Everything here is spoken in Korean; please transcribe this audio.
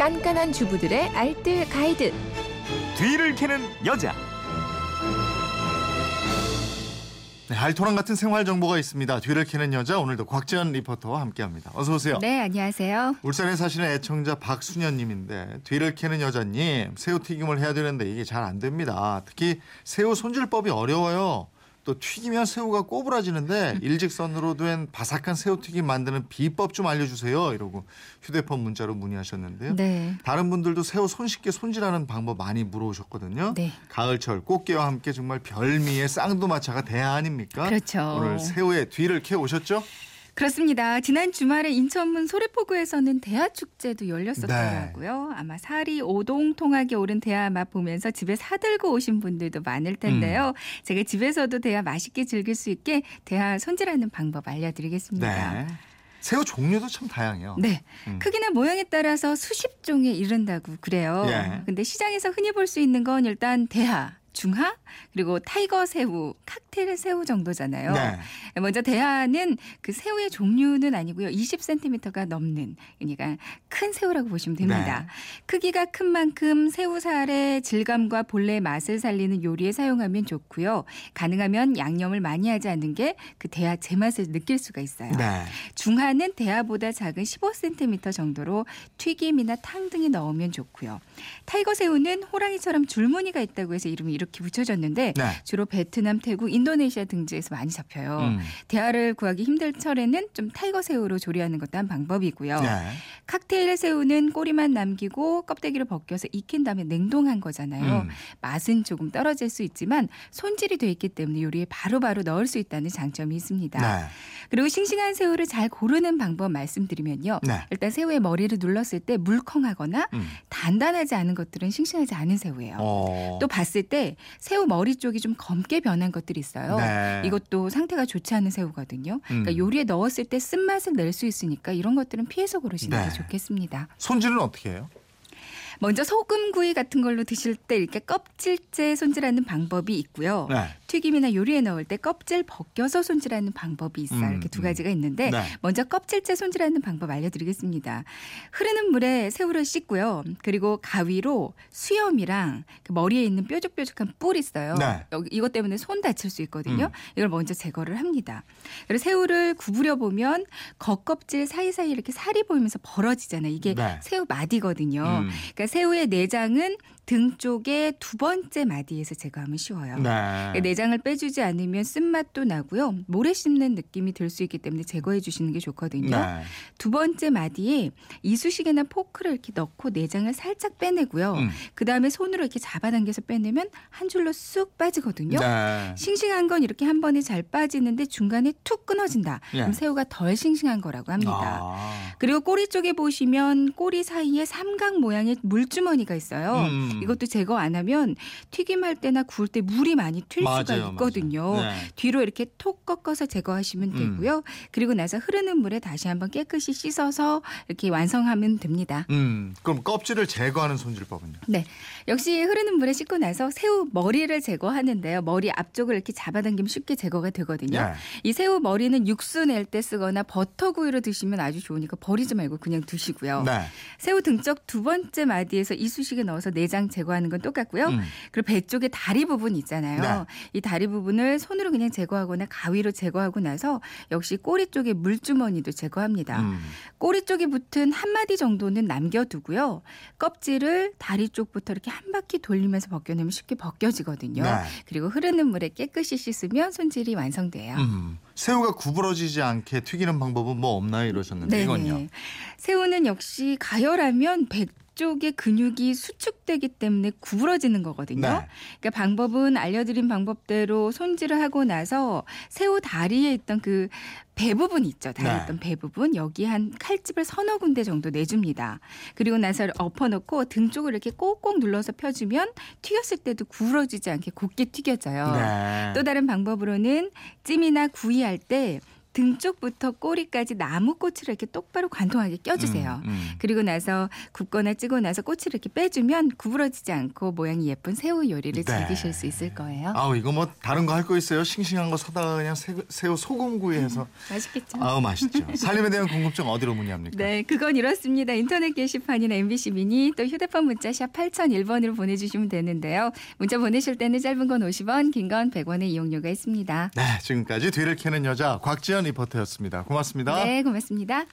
깐깐한 주부들의 알뜰 가이드. 뒤를 캐는 여자. 네, 알토란 같은 생활 정보가 있습니다. 뒤를 캐는 여자 오늘도 곽지연 리포터와 함께합니다. 어서 오세요. 네, 안녕하세요. 울산에 사시는 애청자 박순현님인데 뒤를 캐는 여자님 새우 튀김을 해야 되는데 이게 잘 안 됩니다. 특히 새우 손질법이 어려워요. 또 튀기면 새우가 꼬부라지는데 일직선으로 된 바삭한 새우튀김 만드는 비법 좀 알려주세요. 이러고 휴대폰 문자로 문의하셨는데요. 네. 다른 분들도 새우 손쉽게 손질하는 방법 많이 물어오셨거든요. 네. 가을철 꽃게와 함께 정말 별미의 쌍두마차가 대하 아닙니까? 그렇죠. 오늘 새우의 뒤를 캐 오셨죠? 그렇습니다. 지난 주말에 인천문 소래포구에서는 대하축제도 열렸었더라고요. 네. 아마 살이 오동통하게 오른 대하 맛 보면서 집에 사들고 오신 분들도 많을 텐데요. 음. 제가 집에서도 대하 맛있게 즐길 수 있게 대하 손질하는 방법 알려드리겠습니다. 네. 새우 종류도 참 다양해요. 네. 음. 크기나 모양에 따라서 수십 종에 이른다고 그래요. 예. 근데 시장에서 흔히 볼 수 있는 건 일단 대하, 중하, 그리고 타이거 새우, 칵테일 새우 정도잖아요. 네. 먼저 대하는 그 새우의 종류는 아니고요. 20cm가 넘는 그러니까 큰 새우라고 보시면 됩니다. 네. 크기가 큰 만큼 새우 살의 질감과 본래의 맛을 살리는 요리에 사용하면 좋고요. 가능하면 양념을 많이 하지 않는 게 그 대하 제맛을 느낄 수가 있어요. 네. 중하는 대하보다 작은 15cm 정도로 튀김이나 탕 등에 넣으면 좋고요. 타이거 새우는 호랑이처럼 줄무늬가 있다고 해서 이름이 이렇게 붙여졌는데 네. 주로 베트남, 태국, 인도네시아 등지에서 많이 잡혀요. 음. 대하를 구하기 힘들 철에는 좀 타이거 새우로 조리하는 것도 한 방법이고요. 네. 칵테일 새우는 꼬리만 남기고 껍데기를 벗겨서 익힌 다음에 냉동한 거잖아요. 음. 맛은 조금 떨어질 수 있지만 손질이 돼 있기 때문에 요리에 바로바로 넣을 수 있다는 장점이 있습니다. 네. 그리고 싱싱한 새우를 잘 고르는 방법 말씀드리면요. 네. 일단 새우의 머리를 눌렀을 때 물컹하거나 음. 단단하지 않은 것들은 싱싱하지 않은 새우예요. 어. 또 봤을 때 새우 머리 쪽이 좀 검게 변한 것들이 있어요. 네. 이것도 상태가 좋지 않은 새우거든요. 그러니까 음. 요리에 넣었을 때 쓴맛을 낼 수 있으니까 이런 것들은 피해서 고르시는 네. 게 좋겠습니다. 손질은 어떻게 해요? 먼저 소금구이 같은 걸로 드실 때 이렇게 껍질째 손질하는 방법이 있고요. 네. 튀김이나 요리에 넣을 때 껍질 벗겨서 손질하는 방법이 있어요. 음, 이렇게 두 음. 가지가 있는데 네. 먼저 껍질째 손질하는 방법 알려드리겠습니다. 흐르는 물에 새우를 씻고요. 그리고 가위로 수염이랑 그 머리에 있는 뾰족뾰족한 뿔 있어요. 네. 이것 때문에 손 다칠 수 있거든요. 음. 이걸 먼저 제거를 합니다. 그리고 새우를 구부려 보면 겉껍질 사이사이 이렇게 살이 보이면서 벌어지잖아요. 이게 네. 새우 마디거든요. 음. 그러니까 새우의 내장은 등 쪽의 두 번째 마디에서 제거하면 쉬워요. 네. 내장을 빼주지 않으면 쓴맛도 나고요. 모래 씹는 느낌이 들 수 있기 때문에 제거해 주시는 게 좋거든요. 네. 두 번째 마디에 이쑤시개나 포크를 이렇게 넣고 내장을 살짝 빼내고요. 음. 그 다음에 손으로 이렇게 잡아당겨서 빼내면 한 줄로 쑥 빠지거든요. 네. 싱싱한 건 이렇게 한 번에 잘 빠지는데 중간에 툭 끊어진다. 예. 그럼 새우가 덜 싱싱한 거라고 합니다. 아. 그리고 꼬리 쪽에 보시면 꼬리 사이에 삼각 모양의 물주머니가 있어요. 음. 이것도 제거 안 하면 튀김할 때나 구울 때 물이 많이 튈 수가 맞아요, 있거든요. 맞아요. 네. 뒤로 이렇게 톡 꺾어서 제거하시면 음. 되고요. 그리고 나서 흐르는 물에 다시 한번 깨끗이 씻어서 이렇게 완성하면 됩니다. 음. 그럼 껍질을 제거하는 손질법은요? 네. 역시 흐르는 물에 씻고 나서 새우 머리를 제거하는데요. 머리 앞쪽을 이렇게 잡아당기면 쉽게 제거가 되거든요. 네. 이 새우 머리는 육수 낼 때 쓰거나 버터구이로 드시면 아주 좋으니까 버리지 말고 그냥 두시고요. 네. 새우 등쪽 두 번째 마디에서 이쑤시개 넣어서 내장 제거하는 건 똑같고요. 음. 그리고 배 쪽에 다리 부분 있잖아요. 네. 이 다리 부분을 손으로 그냥 제거하거나 가위로 제거하고 나서 역시 꼬리 쪽에 물주머니도 제거합니다. 음. 꼬리 쪽에 붙은 한 마디 정도는 남겨두고요. 껍질을 다리 쪽부터 이렇게 한 바퀴 돌리면서 벗겨내면 쉽게 벗겨지거든요. 네. 그리고 흐르는 물에 깨끗이 씻으면 손질이 완성돼요. 음. 새우가 구부러지지 않게 튀기는 방법은 뭐 없나요? 이러셨는데 이건요. 새우는 역시 가열하면 배 쪽의 근육이 수축되기 때문에 구부러지는 거거든요. 네. 그러니까 방법은 알려드린 방법대로 손질을 하고 나서 새우 다리에 있던 그 배 부분 있죠. 다리에 네. 있던 배 부분 여기 한 칼집을 서너 군데 정도 내줍니다. 그리고 나서 엎어놓고 등 쪽을 이렇게 꼭꼭 눌러서 펴주면 튀겼을 때도 구부러지지 않게 곱게 튀겨져요. 네. 또 다른 방법으로는 찜이나 구이할 때 등 쪽부터 꼬리까지 나무 꼬치를 이렇게 똑바로 관통하게 껴주세요. 음, 음. 그리고 나서 굽거나 찌고 나서 꼬치를 이렇게 빼주면 구부러지지 않고 모양이 예쁜 새우 요리를 네. 즐기실 수 있을 거예요. 아우 이거 뭐 다른 거 할 거 있어요? 싱싱한 거 사다가 그냥 새, 새우 소금구이 해서 맛있겠죠? 아우 맛있죠. 살림에 대한 궁금증 어디로 문의합니까? 네, 그건 이렇습니다. 인터넷 게시판이나 MBC 미니 또 휴대폰 문자 샵 8001번으로 보내주시면 되는데요. 문자 보내실 때는 짧은 건 50원, 긴 건 100원의 이용료가 있습니다. 네, 지금까지 뒤를 캐는 여자 곽지연 리포터였습니다. 고맙습니다. 네, 고맙습니다.